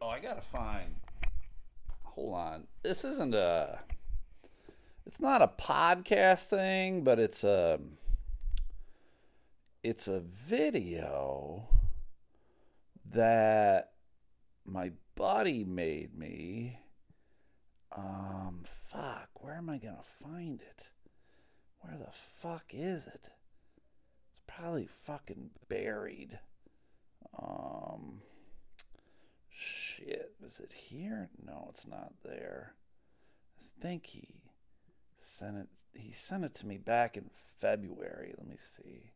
Oh, I gotta find. Hold on. This isn't a. It's not a podcast thing, but it's a. It's a video that my buddy made me. Um, fuck. Where am I gonna find it? Where the fuck is it? Probably fucking buried. Um, shit. Is it here? No, it's not there. I think he sent it. He sent it to me back in February. Let me see.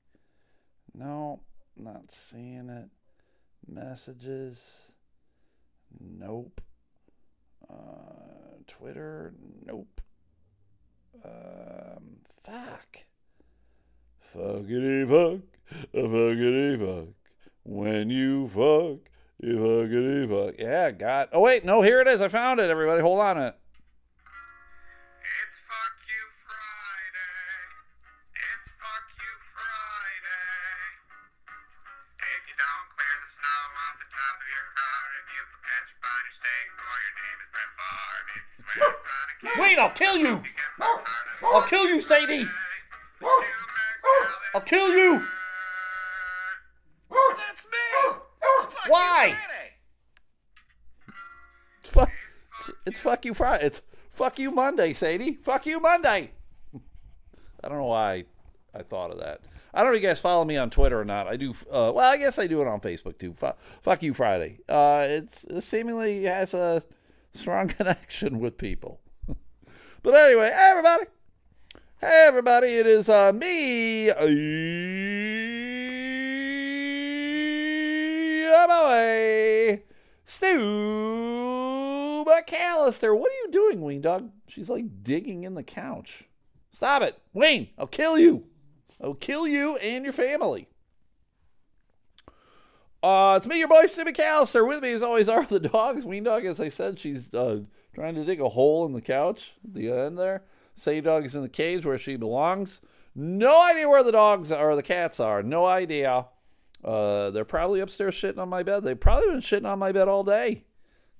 No, not seeing it. Messages. Nope. Uh, Twitter. Nope. Um, fuck. Fuckity fuck, fuckity fuck. When you fuck, you fuckity fuck. Yeah, got. Oh wait, no, here it is. I found it. Everybody, hold on it. It's fuck you Friday. It's fuck you Friday. If you don't clear the snow off the top of your car, if you forget your body state, or your name is Brett Favre, if you swear you're gonna kill Wait, I'll kill you. you get fucked hard I'll kill you, Sadie. I'll kill you. That's me. It's Why? It's fuck. It's, it's fuck you Friday. It's fuck you Monday, Sadie. Fuck you Monday. I don't know why I thought of that. I don't know if you guys follow me on Twitter or not. I do. Uh, well, I guess I do it on Facebook too. Fuck, fuck you Friday. Uh, it's it seemingly has a strong connection with people. but anyway, hey everybody. Hey everybody, it is uh, me, uh, boy, Stu McAllister. What are you doing, Ween Dog? She's like digging in the couch. Stop it, Wayne! I'll kill you. I'll kill you and your family. Uh, it's me, your boy, Stu McAllister. With me, as always, are the dogs. Ween Dog, as I said, she's uh, trying to dig a hole in the couch at the end there. Say Dog is in the cage where she belongs. No idea where the dogs or the cats are. No idea. Uh, they're probably upstairs shitting on my bed. They've probably been shitting on my bed all day.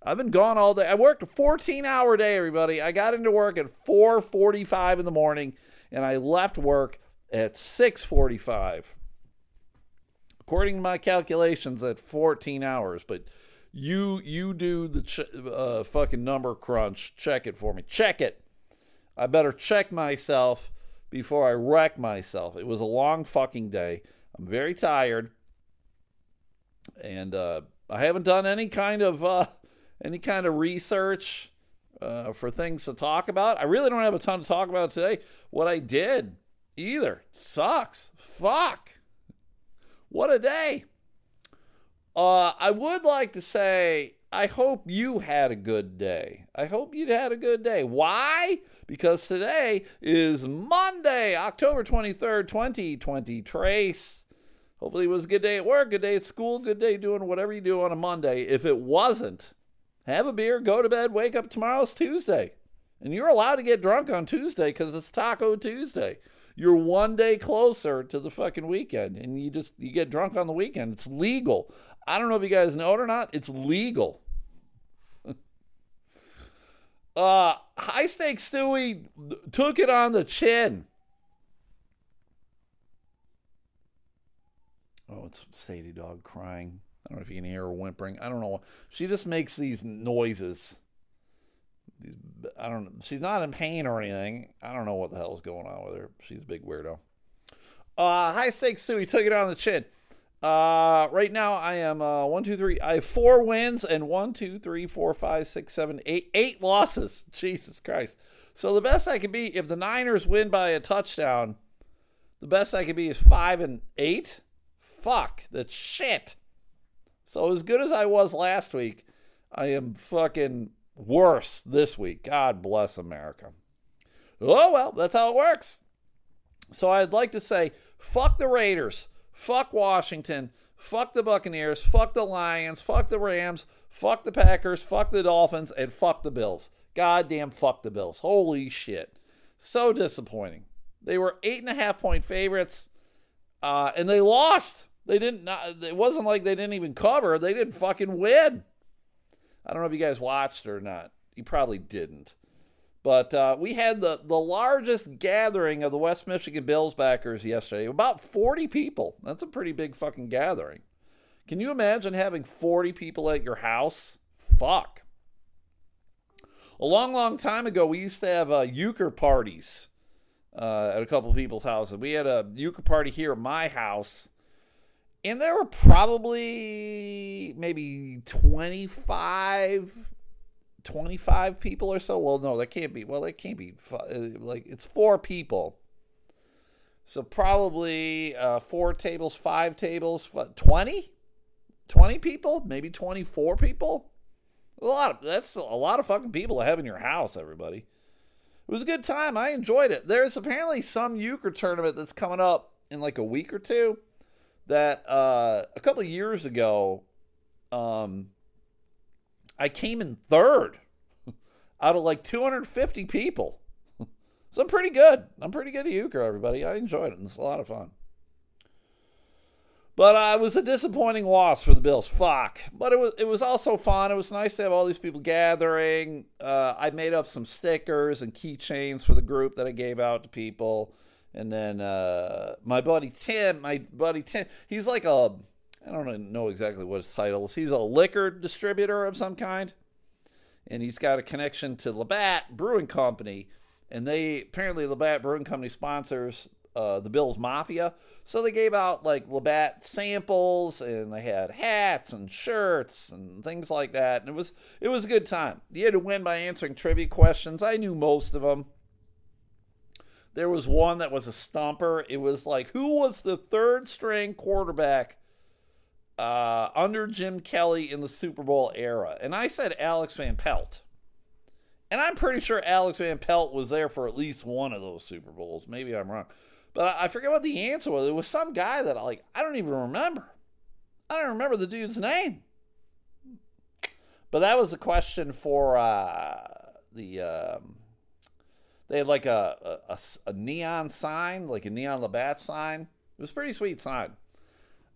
I've been gone all day. I worked a 14 hour day, everybody. I got into work at 4:45 in the morning, and I left work at 6:45 according to my calculations at 14 hours but you you do the ch- uh, fucking number crunch check it for me check it i better check myself before i wreck myself it was a long fucking day i'm very tired and uh, i haven't done any kind of uh, any kind of research uh, for things to talk about i really don't have a ton to talk about today what i did either sucks fuck what a day. Uh, I would like to say, I hope you had a good day. I hope you'd had a good day. Why? Because today is Monday, October 23rd, 2020. Trace. Hopefully, it was a good day at work, good day at school, good day doing whatever you do on a Monday. If it wasn't, have a beer, go to bed, wake up. Tomorrow's Tuesday. And you're allowed to get drunk on Tuesday because it's Taco Tuesday you're one day closer to the fucking weekend and you just you get drunk on the weekend it's legal i don't know if you guys know it or not it's legal uh high stakes stewie took it on the chin oh it's sadie dog crying i don't know if you can hear her whimpering i don't know she just makes these noises I don't know. She's not in pain or anything. I don't know what the hell is going on with her. She's a big weirdo. Uh, high stakes. He took it on the chin. Uh, right now I am uh, one, two, three. I have four wins and one, two, three, four, five, six, seven, eight, eight losses. Jesus Christ. So the best I could be if the Niners win by a touchdown, the best I could be is five and eight. Fuck, that's shit. So as good as I was last week, I am fucking worse this week. God bless America. Oh, well, that's how it works. So I'd like to say fuck the Raiders, fuck Washington, fuck the Buccaneers, fuck the Lions, fuck the Rams, fuck the Packers, fuck the Dolphins, and fuck the Bills. Goddamn fuck the Bills. Holy shit. So disappointing. They were eight and a half point favorites, uh, and they lost. They didn't. Not, it wasn't like they didn't even cover. They didn't fucking win. I don't know if you guys watched or not. You probably didn't. But uh, we had the, the largest gathering of the West Michigan Bills backers yesterday. About 40 people. That's a pretty big fucking gathering. Can you imagine having 40 people at your house? Fuck. A long, long time ago, we used to have uh, euchre parties uh, at a couple people's houses. We had a euchre party here at my house, and there were probably maybe 25 25 people or so. Well, no, that can't be. Well, it can't be. Like, it's four people. So probably uh, four tables, five tables, 20? 20 people? Maybe 24 people? A lot of, that's a lot of fucking people to have in your house, everybody. It was a good time. I enjoyed it. There's apparently some euchre tournament that's coming up in like a week or two that uh, a couple of years ago, um, I came in third out of like 250 people. so I'm pretty good. I'm pretty good at euchre, everybody. I enjoyed it. It's a lot of fun. But uh, it was a disappointing loss for the Bills. Fuck. But it was it was also fun. It was nice to have all these people gathering. Uh, I made up some stickers and keychains for the group that I gave out to people. And then uh, my buddy Tim, my buddy Tim, he's like a I don't know exactly what his title is. He's a liquor distributor of some kind, and he's got a connection to Labatt Brewing Company, and they apparently Labatt Brewing Company sponsors uh, the Bills Mafia. So they gave out like Labatt samples, and they had hats and shirts and things like that. And it was it was a good time. You had to win by answering trivia questions. I knew most of them. There was one that was a stumper. It was like, who was the third string quarterback uh, under Jim Kelly in the Super Bowl era. And I said Alex Van Pelt. And I'm pretty sure Alex Van Pelt was there for at least one of those Super Bowls. Maybe I'm wrong. But I, forget what the answer was. It was some guy that I like I don't even remember. I don't remember the dude's name. But that was a question for uh, the um, they had like a, a, a neon sign, like a neon Labatt sign. It was a pretty sweet sign.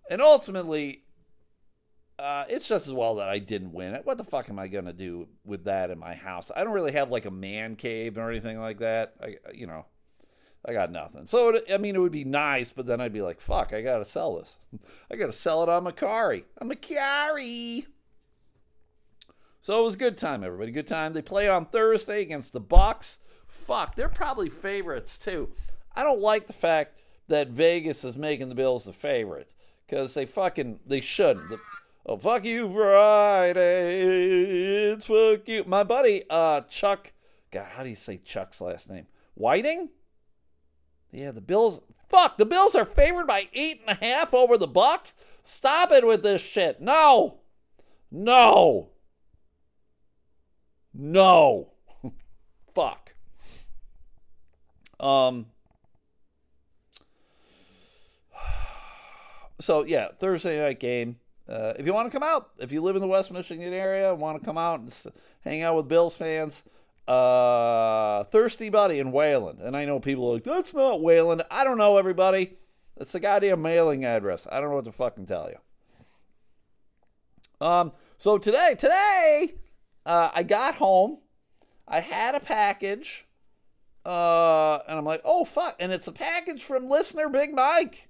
And ultimately, uh, it's just as well that I didn't win it. What the fuck am I gonna do with that in my house? I don't really have like a man cave or anything like that. I, you know, I got nothing. So it, I mean, it would be nice, but then I'd be like, fuck, I gotta sell this. I gotta sell it on Mercari. On Mercari. So it was a good time, everybody. Good time. They play on Thursday against the Bucks. Fuck, they're probably favorites too. I don't like the fact that Vegas is making the Bills the favorite because they fucking they shouldn't. The, Oh, fuck you, Friday. It's fuck you. My buddy, uh, Chuck. God, how do you say Chuck's last name? Whiting? Yeah, the Bills. Fuck, the Bills are favored by eight and a half over the Bucks. Stop it with this shit. No. No. No. Fuck. Um. So yeah, Thursday night game. Uh, if you want to come out, if you live in the West Michigan area and want to come out and hang out with Bills fans, uh, Thirsty Buddy in Wayland. And I know people are like, that's not Wayland. I don't know, everybody. That's the goddamn mailing address. I don't know what to fucking tell you. Um, so today, today, uh, I got home. I had a package. Uh, and I'm like, oh, fuck. And it's a package from listener Big Mike.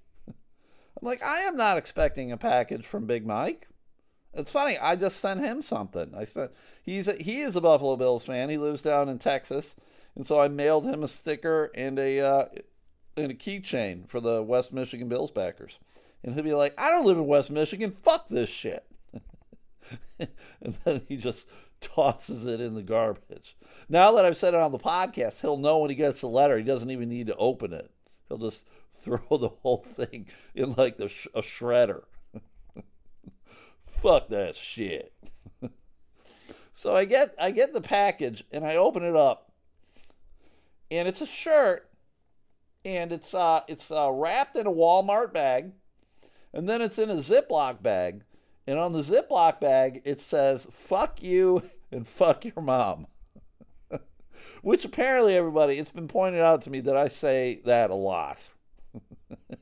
I'm like, I am not expecting a package from Big Mike. It's funny. I just sent him something. I sent he's a, he is a Buffalo Bills fan. He lives down in Texas, and so I mailed him a sticker and a uh, and a keychain for the West Michigan Bills backers. And he'll be like, "I don't live in West Michigan. Fuck this shit." and then he just tosses it in the garbage. Now that I've said it on the podcast, he'll know when he gets the letter. He doesn't even need to open it. He'll just throw the whole thing in like the sh- a shredder. Fuck that shit. so I get I get the package and I open it up, and it's a shirt, and it's uh it's uh, wrapped in a Walmart bag, and then it's in a Ziploc bag, and on the Ziploc bag it says "fuck you" and "fuck your mom." Which apparently, everybody, it's been pointed out to me that I say that a lot.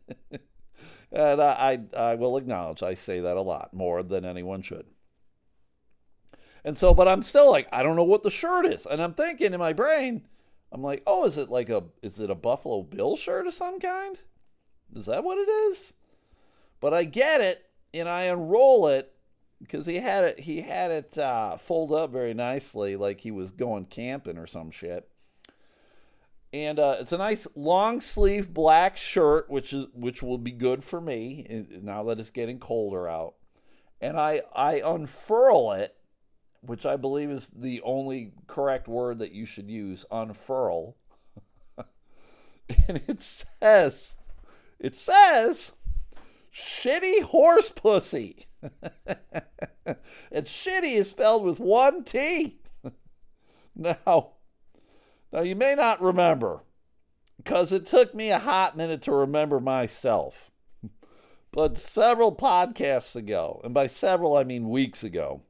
And I, I, I will acknowledge I say that a lot more than anyone should. And so, but I'm still like, I don't know what the shirt is. And I'm thinking in my brain, I'm like, oh, is it like a, is it a Buffalo Bill shirt of some kind? Is that what it is? But I get it and I unroll it because he had it, he had it uh, fold up very nicely, like he was going camping or some shit and uh, it's a nice long sleeve black shirt, which is which will be good for me now that it's getting colder out. And I I unfurl it, which I believe is the only correct word that you should use. Unfurl, and it says, it says, shitty horse pussy. and shitty is spelled with one T. now now, you may not remember, because it took me a hot minute to remember myself. But several podcasts ago, and by several I mean weeks ago,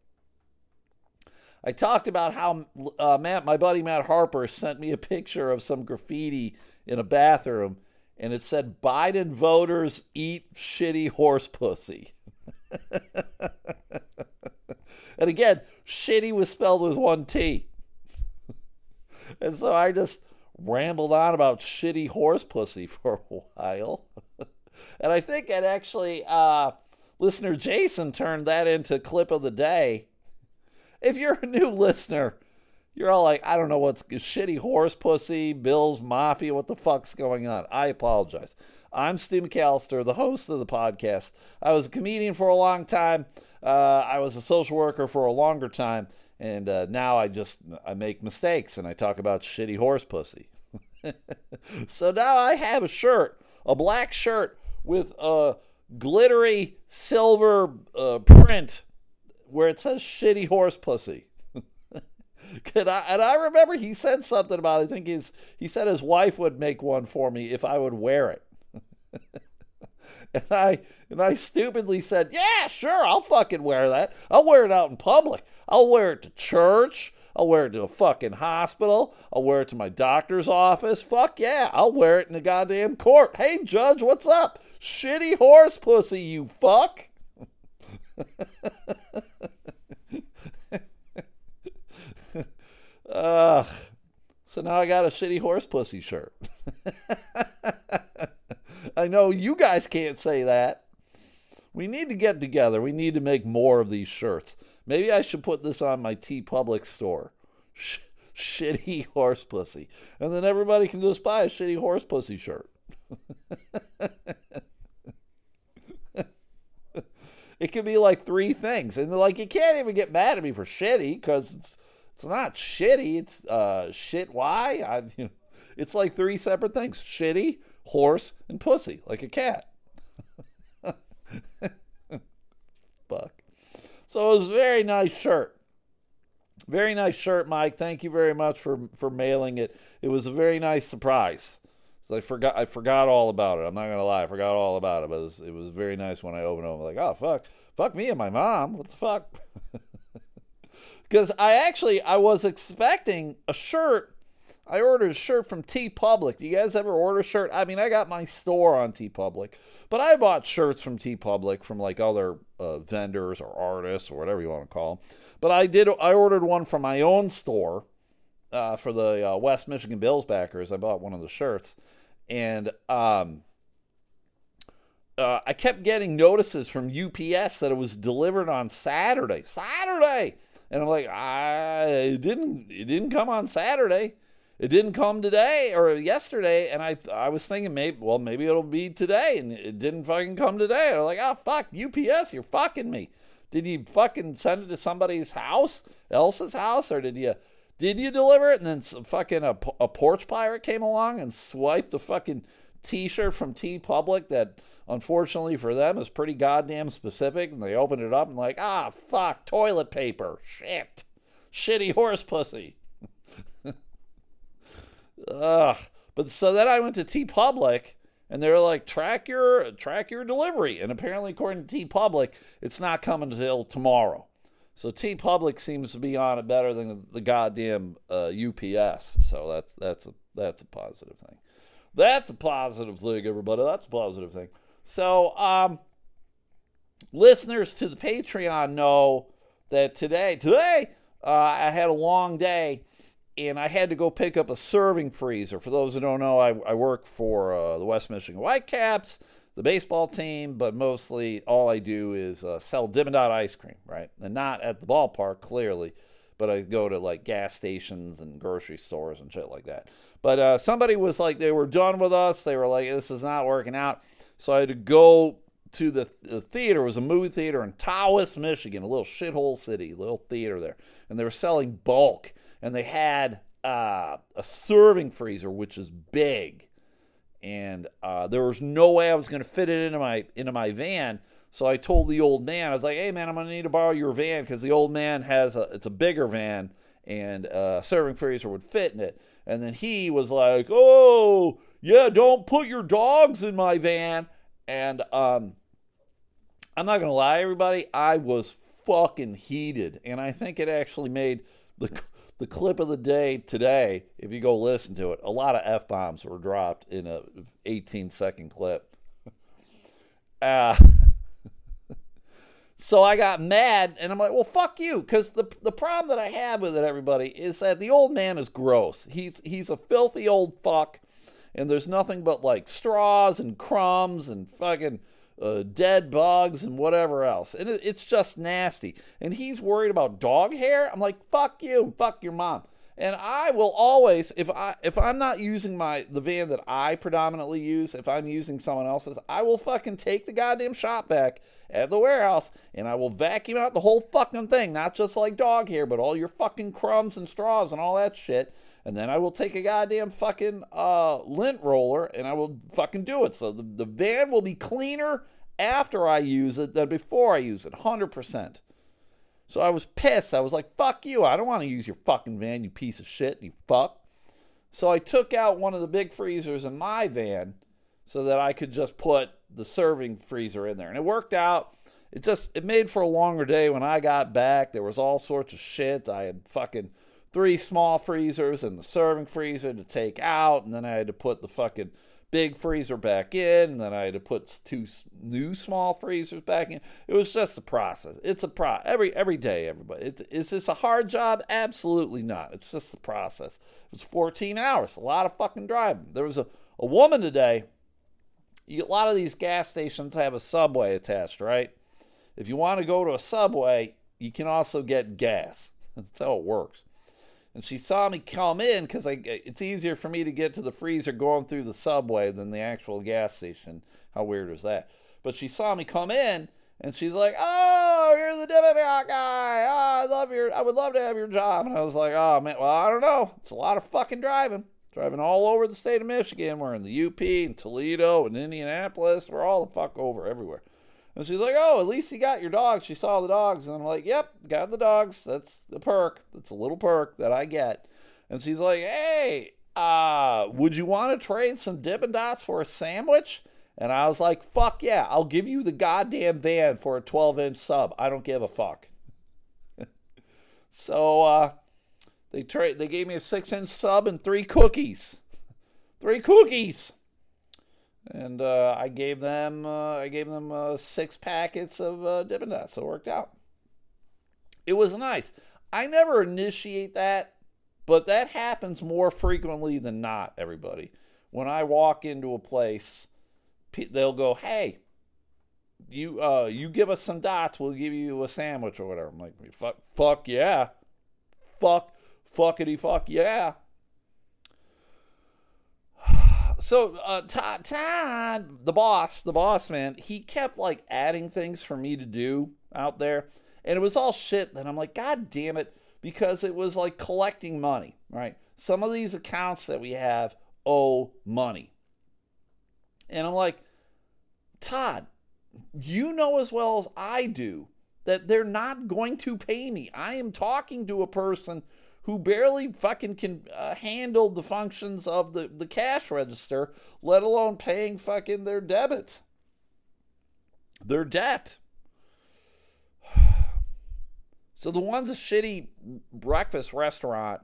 I talked about how uh, Matt, my buddy Matt Harper, sent me a picture of some graffiti in a bathroom, and it said Biden voters eat shitty horse pussy. and again, shitty was spelled with one T. And so I just rambled on about shitty horse pussy for a while. and I think it actually, uh, listener Jason turned that into clip of the day. If you're a new listener, you're all like, I don't know what's shitty horse pussy, Bills Mafia, what the fuck's going on? I apologize. I'm Stu McAllister, the host of the podcast. I was a comedian for a long time. Uh, I was a social worker for a longer time and uh, now I just I make mistakes and I talk about shitty horse pussy. so now I have a shirt, a black shirt with a glittery silver uh, print where it says shitty horse pussy. and, I, and I remember he said something about it. I think his he said his wife would make one for me if I would wear it. and I and I stupidly said, "Yeah, sure, I'll fucking wear that. I'll wear it out in public. I'll wear it to church. I'll wear it to a fucking hospital. I'll wear it to my doctor's office. Fuck yeah, I'll wear it in the goddamn court. Hey, judge, what's up? Shitty horse pussy, you fuck. uh, so now I got a shitty horse pussy shirt. I know you guys can't say that. We need to get together. We need to make more of these shirts. Maybe I should put this on my TeePublic store. Sh- shitty horse pussy. And then everybody can just buy a shitty horse pussy shirt. it could be like three things. And like you can't even get mad at me for shitty because it's it's not shitty. It's uh shit why? I you know, it's like three separate things. Shitty, horse, and pussy, like a cat. Fuck. So it was a very nice shirt. Very nice shirt, Mike. Thank you very much for for mailing it. It was a very nice surprise. So I forgot I forgot all about it. I'm not gonna lie, I forgot all about it. But it was, it was very nice when I opened it. I'm like, oh fuck, fuck me and my mom. What the fuck? Because I actually I was expecting a shirt I ordered a shirt from TeePublic. Do you guys ever order a shirt? I mean, I got my store on TeePublic, but I bought shirts from TeePublic from like other uh, vendors or artists or whatever you want to call them. But I did. I ordered one from my own store uh, for the uh, West Michigan Bills backers. I bought one of the shirts, and um, uh, I kept getting notices from UPS that it was delivered on Saturday. Saturday, and I'm like, I it didn't. It didn't come on Saturday it didn't come today or yesterday, and I I was thinking maybe well maybe it'll be today, and it didn't fucking come today. I'm like, oh fuck, UPS, you're fucking me. Did you fucking send it to somebody's house, else's house, or did you did you deliver it? And then fucking a, a porch pirate came along and swiped the fucking T-shirt from t TeePublic that unfortunately for them is pretty goddamn specific, and they opened it up and like, ah fuck, toilet paper, shit, shitty horse pussy. Ugh. But so then I went to TeePublic and they're like, track your track your delivery. And apparently, according to TeePublic it's not coming until tomorrow. So TeePublic seems to be on it better than the goddamn uh, UPS. So that's that's a that's a positive thing. That's a positive thing, everybody. That's a positive thing. So, um, listeners to the Patreon know that today, today, uh, I had a long day and I had to go pick up a serving freezer. For those who don't know, I, I work for uh, the West Michigan Whitecaps, the baseball team, but mostly all I do is uh, sell Dippin' Dot ice cream, right? And not at the ballpark, clearly, but I go to like gas stations and grocery stores and shit like that. But uh, somebody was like, they were done with us. They were like, this is not working out. So I had to go to the, the theater. It was a movie theater in Tawas, Michigan, a little shithole city, little theater there. And they were selling bulk. And they had uh, a serving freezer, which is big. And uh, there was no way I was going to fit it into my into my van. So I told the old man, I was like, "Hey man, I'm going to need to borrow your van because the old man has a it's a bigger van and a serving freezer would fit in it." And then he was like, "Oh yeah, don't put your dogs in my van." And um, I'm not gonna lie, everybody, I was fucking heated, and I think it actually made the the clip of the day today. If you go listen to it, a lot of f bombs were dropped in a 18 second clip. Uh, so I got mad, and I'm like, "Well, fuck you," because the the problem that I have with it, everybody, is that the old man is gross. He's he's a filthy old fuck, and there's nothing but like straws and crumbs and fucking uh, dead bugs and whatever else. And it, it's just nasty. And he's worried about dog hair. I'm like, fuck you, fuck your mom. And I will always, if I if I'm not using my the van that I predominantly use, if I'm using someone else's, I will fucking take the goddamn shop back at the warehouse and I will vacuum out the whole fucking thing, not just like dog hair, but all your fucking crumbs and straws and all that shit. And then I will take a goddamn fucking uh, lint roller and I will fucking do it. So the, the van will be cleaner after I use it than before I use it, 100%. So I was pissed. I was like, fuck you. I don't want to use your fucking van, you piece of shit, you fuck. So I took out one of the big freezers in my van so that I could just put the serving freezer in there. And it worked out. It just it made for a longer day when I got back. There was all sorts of shit. I had fucking three small freezers and the serving freezer to take out, and then I had to put the fucking big freezer back in, and then I had to put two new small freezers back in. It was just a process. It's a pro every every day. Everybody, it, is this a hard job? Absolutely not. It's just a process. It was 14 hours, a lot of fucking driving. There was a, a woman today. You, a lot of these gas stations have a subway attached, right? If you want to go to a subway, you can also get gas. That's how it works and she saw me come in because it's easier for me to get to the freezer going through the subway than the actual gas station. How weird is that? But she saw me come in, and she's like, "Oh, you're the Dippin' guy. Oh, I love your. I would love to have your job." And I was like, "Oh man, well I don't know. It's a lot of fucking driving." Driving all over the state of Michigan. We're in the UP and Toledo and Indianapolis. We're all the fuck over everywhere. And she's like, "Oh, at least you got your dogs." She saw the dogs, and I'm like, "Yep, got the dogs. That's the perk. That's a little perk that I get." And she's like, "Hey, uh, would you want to trade some Dippin' Dots for a sandwich?" And I was like, "Fuck yeah! I'll give you the goddamn van for a 12-inch sub. I don't give a fuck." so uh, they trade. They gave me a six-inch sub and three cookies. Three cookies and uh, I gave them uh, I gave them uh, six packets of uh, Dippin' Dots, so it worked out. It was nice. I never initiate that, but that happens more frequently than not. Everybody, when I walk into a place, they'll go, "Hey, you uh, you give us some dots, we'll give you a sandwich or whatever." I'm like, "Fuck, fuck yeah, fuck, fuckity fuck yeah." So uh, Todd, Todd, the boss, the boss man, he kept like adding things for me to do out there, and it was all shit. That I'm like, God damn it, because it was like collecting money, right? Some of these accounts that we have owe money, and I'm like, Todd, you know as well as I do that they're not going to pay me. I am talking to a person who barely fucking can uh, handle the functions of the, the cash register, let alone paying fucking their debit, their debt. So the one's a shitty breakfast restaurant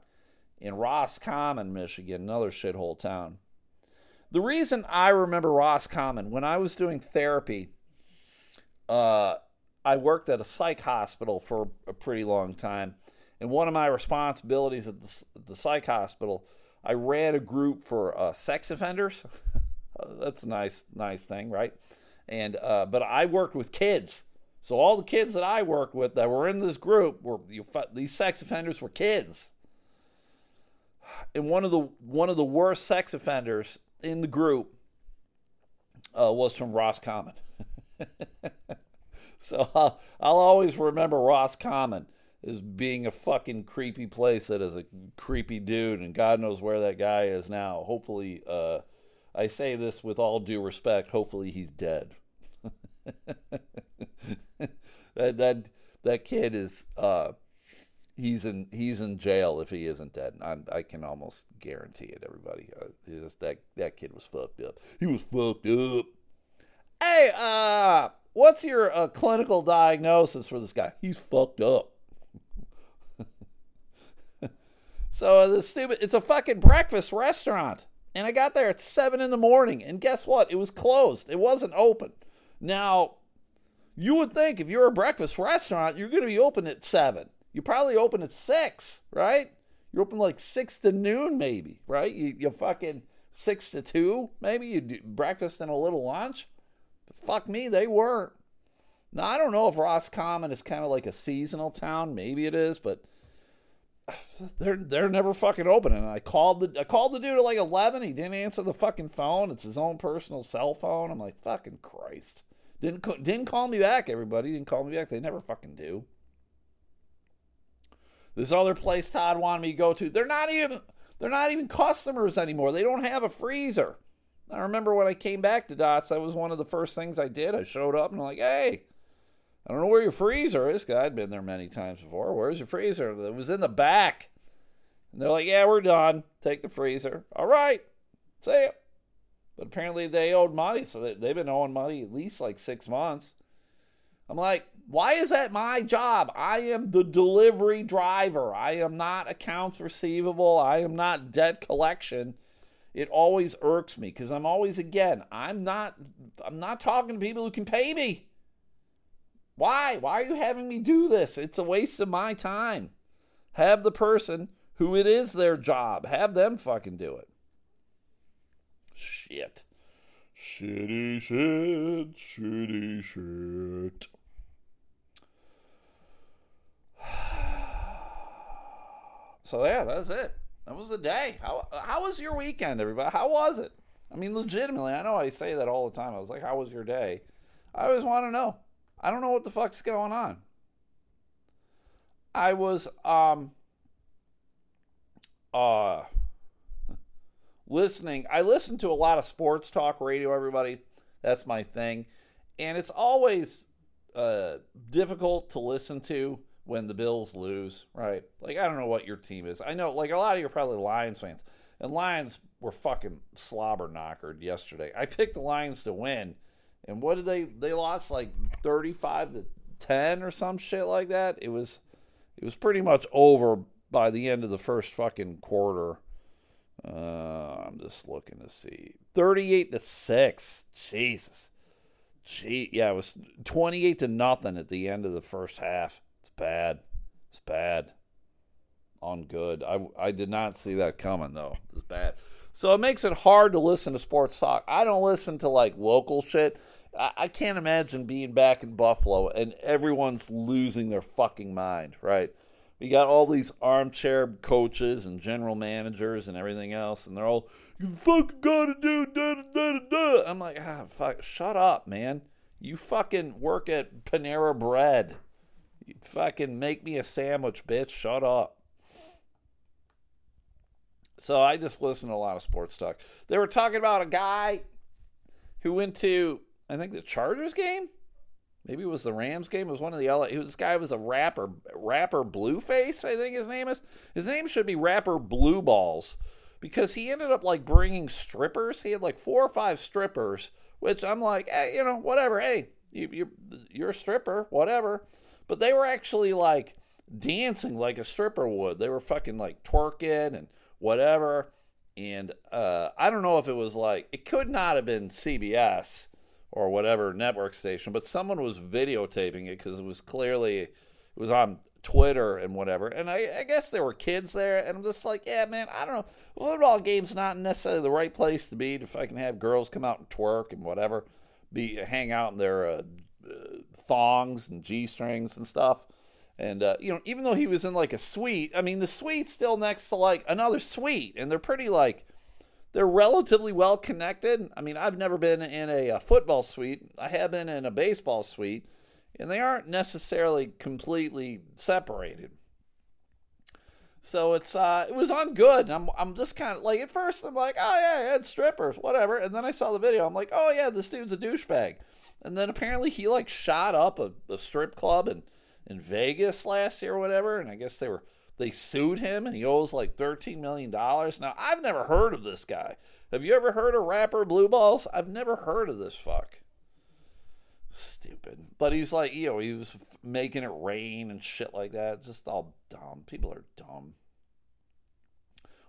in Roscommon, Michigan, another shithole town. the reason I remember Roscommon when I was doing therapy, uh, I worked at a psych hospital for a pretty long time, and one of my responsibilities at the, the psych hospital, I ran a group for uh, sex offenders. That's a nice, nice thing, right? And uh, but I worked with kids, so all the kids that I worked with that were in this group were these sex offenders were kids. And one of the one of the worst sex offenders in the group uh, was from Roscommon. so I'll, I'll always remember Roscommon as being a fucking creepy place that is a creepy dude, and God knows where that guy is now. Hopefully, uh, I say this with all due respect. Hopefully, he's dead. that that that kid is uh, he's in he's in jail if he isn't dead. I'm, i can almost guarantee it. Everybody, uh, that that kid was fucked up. He was fucked up. Hey, uh, what's your uh, clinical diagnosis for this guy? He's fucked up. So uh, the stupid, it's a fucking breakfast restaurant, and I got there at seven in the morning, and guess what? It was closed. It wasn't open. Now, you would think if you're a breakfast restaurant, you're going to be open at seven. You probably open at six, right? You're open like six to noon, maybe, right? You, you fucking six to two, maybe you do breakfast and a little lunch. But fuck me, they weren't. Now I don't know if Roscommon is kind of like a seasonal town. Maybe it is, but they're they're never fucking open. And I called the I called the dude at like eleven. He didn't answer the fucking phone. It's his own personal cell phone. I'm like, fucking Christ. Didn't didn't call me back. Everybody didn't call me back. They never fucking do. This other place Todd wanted me to go to, they're not even they're not even customers anymore. They don't have a freezer. I remember when I came back to Dots, that was one of the first things I did. I showed up and I'm like, hey, I don't know where your freezer is. I'd been there many times before. Where's your freezer? It was in the back. And they're like, yeah, we're done. Take the freezer. All right. See ya. But apparently they owed money, so they've been owing money at least like six months. I'm like, why is that my job? I am the delivery driver. I am not accounts receivable. I am not debt collection. It always irks me because I'm always again, I'm not I'm not talking to people who can pay me. Why? Why are you having me do this? It's a waste of my time. Have the person who it is their job, have them fucking do it. Shit. Shitty shit, shitty shit. So yeah, that's it. That was the day. How how was your weekend, everybody? How was it? I mean, legitimately, I know I say that all the time. I was like, "How was your day?" I always want to know. I don't know what the fuck's going on. I was um uh listening. I listen to a lot of sports talk radio. Everybody, that's my thing, and it's always uh, difficult to listen to when the Bills lose, right? Like I don't know what your team is. I know like a lot of you are probably Lions fans. And Lions were fucking slobber knockered yesterday. I picked the Lions to win. And what did they they lost like 35 to 10 or some shit like that. It was it was pretty much over by the end of the first fucking quarter. Uh, I'm just looking to see. 38 to 6. Jesus. Gee, yeah, it was 28 to nothing at the end of the first half It's bad. It's bad. On good. I, I did not see that coming though. It's bad. So it makes it hard to listen to sports talk. I don't listen to like local shit. I, can't imagine being back in Buffalo and everyone's losing their fucking mind, right? We got all these armchair coaches and general managers and everything else, and they're all, you fucking gotta do da da da da. I'm like, ah, fuck, shut up, man. You fucking work at Panera Bread You fucking make me a sandwich, bitch. Shut up. So I just listen to a lot of sports talk. They were talking about a guy who went to, I think, the Chargers game. Maybe it was the Rams game. It was one of the LA. Was, this guy was a rapper, rapper Blueface. I think his name is. His name should be rapper Blue Balls, because he ended up like bringing strippers. He had like four or five strippers, which I'm like, hey, you know, whatever. Hey, you, you you're a stripper, whatever. But they were actually like dancing like a stripper would. They were fucking like twerking and whatever. and uh, I don't know if it was like it could not have been CBS or whatever network station, but someone was videotaping it because it was clearly it was on Twitter and whatever. And I, I guess there were kids there, and I'm just like, yeah, man, I don't know. Football game's not necessarily the right place to be if I can have girls come out and twerk and whatever, be hang out in their uh, uh, thongs and g strings and stuff. And uh, you know, even though he was in like a suite, I mean, the suite's still next to like another suite, and they're pretty like they're relatively well connected. I mean, I've never been in a, a football suite. I have been in a baseball suite, and they aren't necessarily completely separated. So it's uh it was on good. I'm I'm just kind of like at first I'm like, oh yeah, yeah, it's strippers, whatever. And then I saw the video. I'm like, oh yeah, this dude's a douchebag. And then apparently he like shot up a, a strip club in in Vegas last year or whatever. And I guess they were they sued him and he owes like thirteen million dollars. Now I've never heard of this guy. Have you ever heard of rapper Blue Balls? I've never heard of this fuck. Stupid. But he's like, you know, he was making it rain and shit like that. Just all dumb. People are dumb.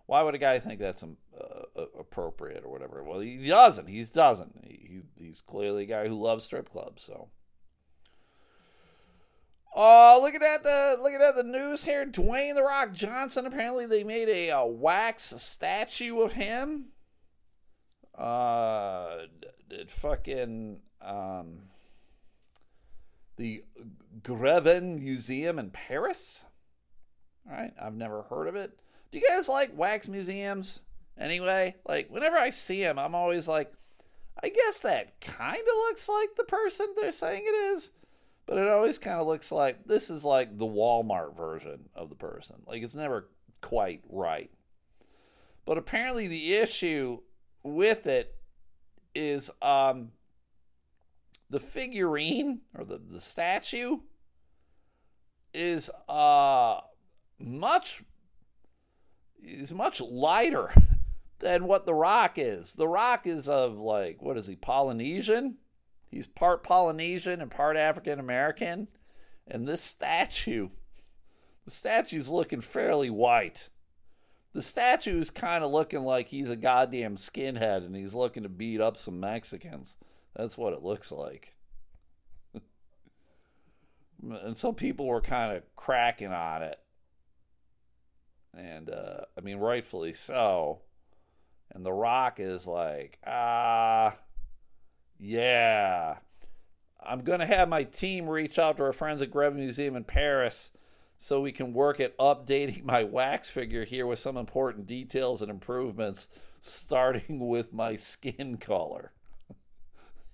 Why would a guy think that's um, uh, appropriate or whatever? Well, he doesn't. He doesn't. He, he's clearly a guy who loves strip clubs. So. Oh, uh, looking at the looking at the news here, Dwayne the Rock Johnson. Apparently, they made a, a wax statue of him. Uh, did fucking um, the Grevin Museum in Paris. All right, I've never heard of it. Do you guys like wax museums? Anyway, like whenever I see them, I'm always like, I guess that kind of looks like the person they're saying it is, but it always kind of looks like this is like the Walmart version of the person. Like it's never quite right. But apparently, the issue with it is um, the figurine or the, the statue is uh much is much lighter than what the rock is. The rock is of like what is he Polynesian? He's part Polynesian and part African American. And this statue the statue's looking fairly white. The statue's kind of looking like he's a goddamn skinhead and he's looking to beat up some Mexicans. That's what it looks like. and some people were kind of cracking on it. And uh, I mean, rightfully so. And The Rock is like, ah, yeah. I'm going to have my team reach out to our friends at Grevin Museum in Paris so we can work at updating my wax figure here with some important details and improvements, starting with my skin color.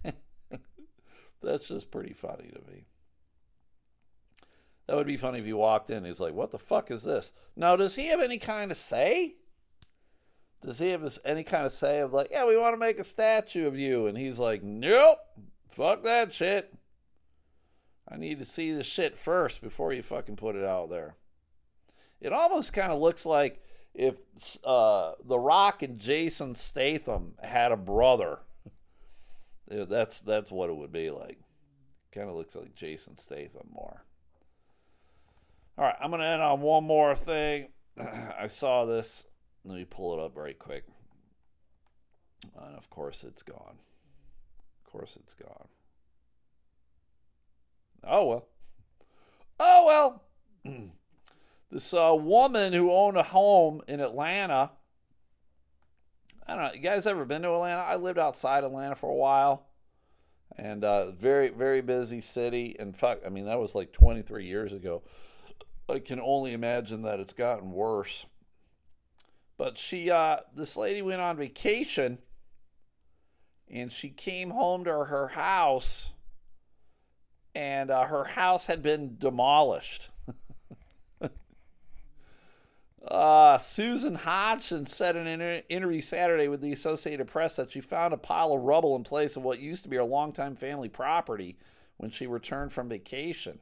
That's just pretty funny to me. That would be funny if you walked in. He's like, "What the fuck is this?" Now, does he have any kind of say? Does he have any kind of say of like, "Yeah, we want to make a statue of you," and he's like, "Nope, fuck that shit. I need to see the shit first before you fucking put it out there." It almost kind of looks like if uh, The Rock and Jason Statham had a brother that's that's what it would be like. Kind of looks like Jason Statham more. All right, I'm gonna end on one more thing. I saw this. Let me pull it up right quick. And of course, it's gone. Of course, it's gone. Oh well. Oh well. this uh, woman who owned a home in Atlanta I don't know. You guys ever been to Atlanta? I lived outside Atlanta for a while, and uh, very very busy city. And fuck, I mean that was like 23 years ago. I can only imagine that it's gotten worse. But she, uh, this lady went on vacation, and she came home to her house, and uh, her house had been demolished. Uh, Susan Hodgson said in an interview Saturday with the Associated Press that she found a pile of rubble in place of what used to be her longtime family property when she returned from vacation.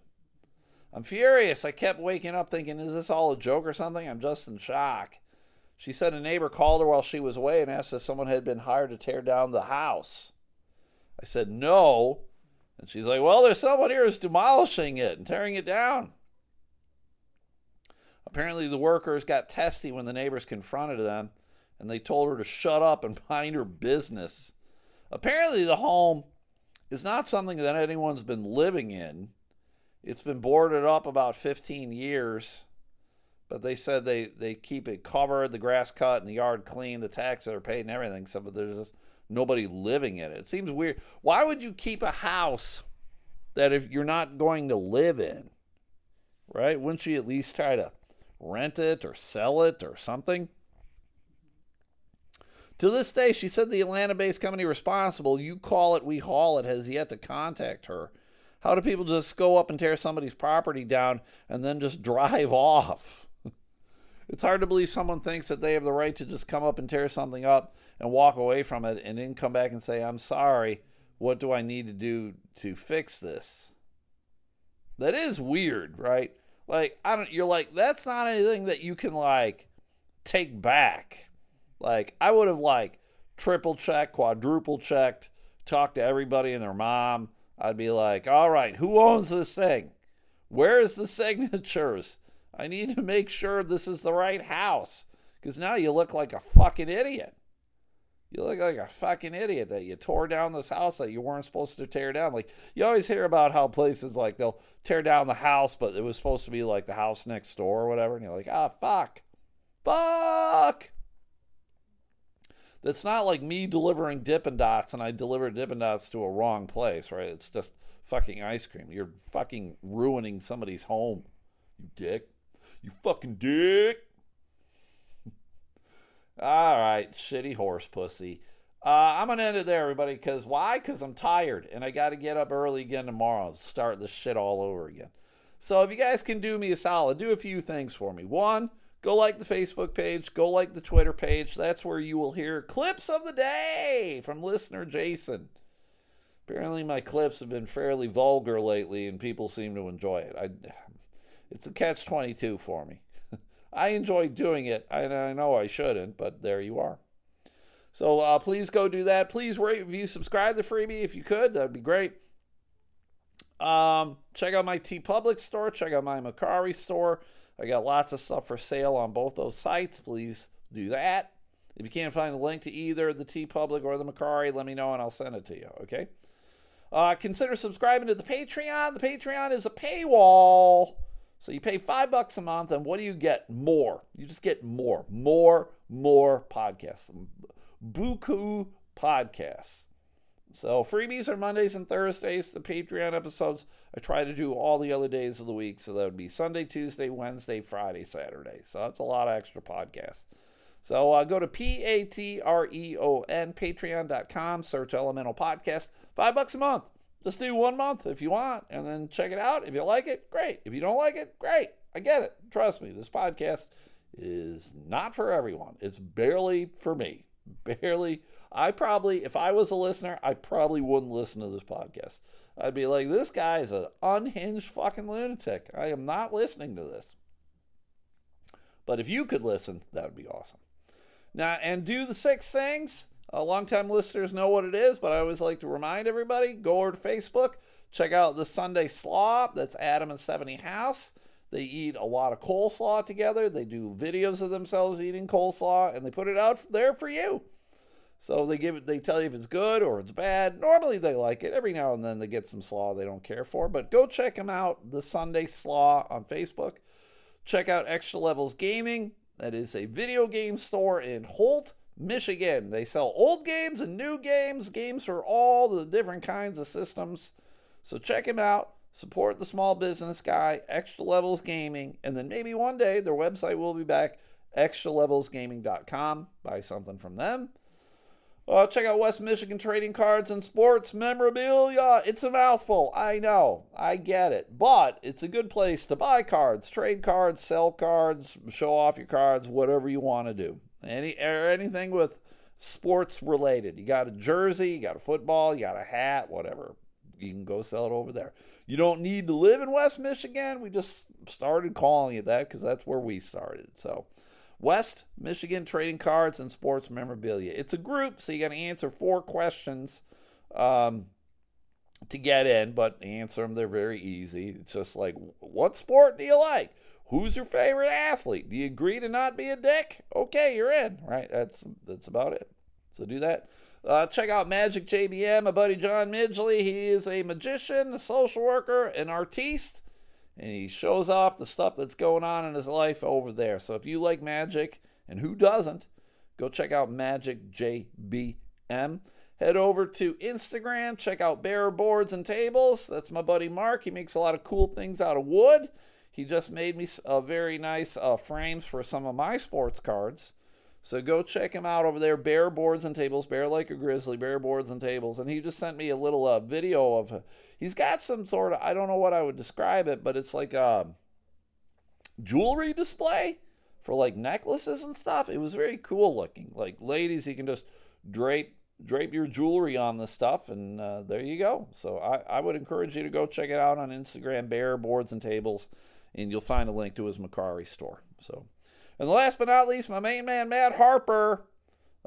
I'm furious. I kept waking up thinking, is this all a joke or something? I'm just in shock. She said a neighbor called her while she was away and asked if someone had been hired to tear down the house. I said, no. And she's like, well, there's someone here who's demolishing it and tearing it down. Apparently, the workers got testy when the neighbors confronted them, and they told her to shut up and mind her business. Apparently, the home is not something that anyone's been living in. It's been boarded up about 15 years, but they said they, they keep it covered, the grass cut, and the yard clean, the taxes are paid, and everything. So, but there's just nobody living in it. It seems weird. Why would you keep a house that if you're not going to live in, right? Wouldn't she at least try to rent it or sell it or something? To this day, she said the Atlanta based company responsible, you call it, we haul it, has yet to contact her. How do people just go up and tear somebody's property down and then just drive off? It's hard to believe someone thinks that they have the right to just come up and tear something up and walk away from it and then come back and say, I'm sorry, what do I need to do to fix this? That is weird, right? Like, I don't, you're like, that's not anything that you can, like, take back. Like, I would have, like, triple checked, quadruple checked, talked to everybody and their mom I'd be like, all right, who owns this thing? Where's the signatures? I need to make sure this is the right house. Because now you look like a fucking idiot. You look like a fucking idiot that you tore down this house that you weren't supposed to tear down. Like, you always hear about how places like they'll tear down the house, but it was supposed to be like the house next door or whatever. And you're like, ah, fuck. Fuck. That's not like me delivering Dippin' Dots and I deliver Dippin' Dots to a wrong place, right? It's just fucking ice cream. You're fucking ruining somebody's home, you dick. You fucking dick. All right, shitty horse pussy. Uh, I'm gonna end it there, everybody. Because why? Because I'm tired and I got to get up early again tomorrow. Start this shit all over again. So if you guys can do me a solid, do a few things for me. One, Go like the Facebook page, go like the Twitter page. That's where you will hear clips of the day from listener Jason. Apparently, my clips have been fairly vulgar lately, and people seem to enjoy it. I, it's a catch 22 for me. I enjoy doing it. I, I know I shouldn't, but there you are. So uh, please go do that. Please rate, review, subscribe to Freebie if you could. That'd be great. Um, check out my TeePublic store. Check out my Mercari store. I got lots of stuff for sale on both those sites. Please do that. If you can't find the link to either the TeePublic or the Mercari, let me know and I'll send it to you. Okay. Uh, consider subscribing to the Patreon. The Patreon is a paywall. So you pay five bucks a month, and what do you get? More. You just get more, more, more podcasts. Buku podcasts. So freebies are Mondays and Thursdays. The Patreon episodes I try to do all the other days of the week. So that would be Sunday, Tuesday, Wednesday, Friday, Saturday. So that's a lot of extra podcasts. So uh, go to P A T R E O N, patreon.com, search Elemental Podcast. Five bucks a month. Just do one month if you want, and then check it out. If you like it, great. If you don't like it, great. I get it. Trust me, this podcast is not for everyone. It's barely for me. Barely I probably, if I was a listener, I probably wouldn't listen to this podcast. I'd be like, this guy is an unhinged fucking lunatic. I am not listening to this. But if you could listen, that would be awesome. Now, and do the six things. Uh, longtime listeners know what it is, but I always like to remind everybody go over to Facebook, check out the Sunday Slaw. That's Adam and Stephanie House. They eat a lot of coleslaw together. They do videos of themselves eating coleslaw, and they put it out there for you. So they give it, they tell you if it's good or it's bad. Normally they like it. Every now and then they get some slaw they don't care for. But go check them out, the Sunday Slaw on Facebook. Check out Extra Levels Gaming. That is a video game store in Holt, Michigan. They sell old games and new games, games for all the different kinds of systems. So check him out. Support the small business guy, Extra Levels Gaming, and then maybe one day their website will be back, extralevelsgaming.com. Buy something from them. Uh, check out West Michigan Trading Cards and Sports Memorabilia. It's a mouthful. I know. I get it. But it's a good place to buy cards, trade cards, sell cards, show off your cards, whatever you want to do. Any or anything with sports related. You got a jersey, you got a football, you got a hat, whatever. You can go sell it over there. You don't need to live in West Michigan. We just started calling it that because that's where we started. So West Michigan Trading Cards and Sports Memorabilia. It's a group, so you got to answer four questions. Um, to get in, but answer them. They're very easy. It's just like, what sport do you like? Who's your favorite athlete? Do you agree to not be a dick? Okay, you're in. Right? That's that's about it. So do that. Uh, check out Magic JBM, my buddy John Midgley. He is a magician, a social worker, an artiste, and he shows off the stuff that's going on in his life over there. So if you like magic, and who doesn't, go check out Magic JBM. Head over to Instagram, check out Bear Boards and Tables. That's my buddy Mark. He makes a lot of cool things out of wood. He just made me a very nice uh, frames for some of my sports cards. So go check him out over there, Bear Boards and Tables, Bear like a Grizzly, Bear Boards and Tables. And he just sent me a little uh, video of, he's got some sort of, I don't know what I would describe it, but it's like a jewelry display for like necklaces and stuff. It was very cool looking. Like ladies, you can just drape drape your jewelry on this stuff, and uh, there you go. So I, I would encourage you to go check it out on Instagram, Bear Boards and Tables, and you'll find a link to his Mercari store. So, and last but not least, my main man Matt Harper,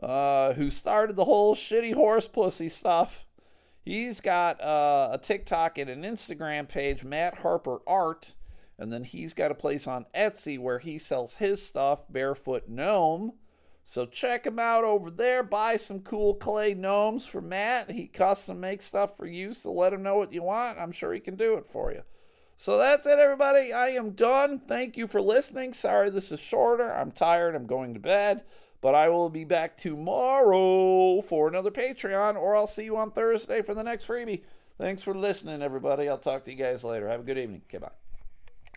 uh, who started the whole shitty horse pussy stuff. He's got uh, a TikTok and an Instagram page, Matt Harper Art, and then he's got a place on Etsy where he sells his stuff, Barefoot Gnome. So check him out over there. Buy some cool clay gnomes for Matt. He custom makes stuff for you, so let him know what you want. I'm sure he can do it for you. So that's it, everybody. I am done. Thank you for listening. Sorry this is shorter. I'm tired. I'm going to bed. But I will be back tomorrow for another Patreon, or I'll see you on Thursday for the next freebie. Thanks for listening, everybody. I'll talk to you guys later. Have a good evening. Okay, bye.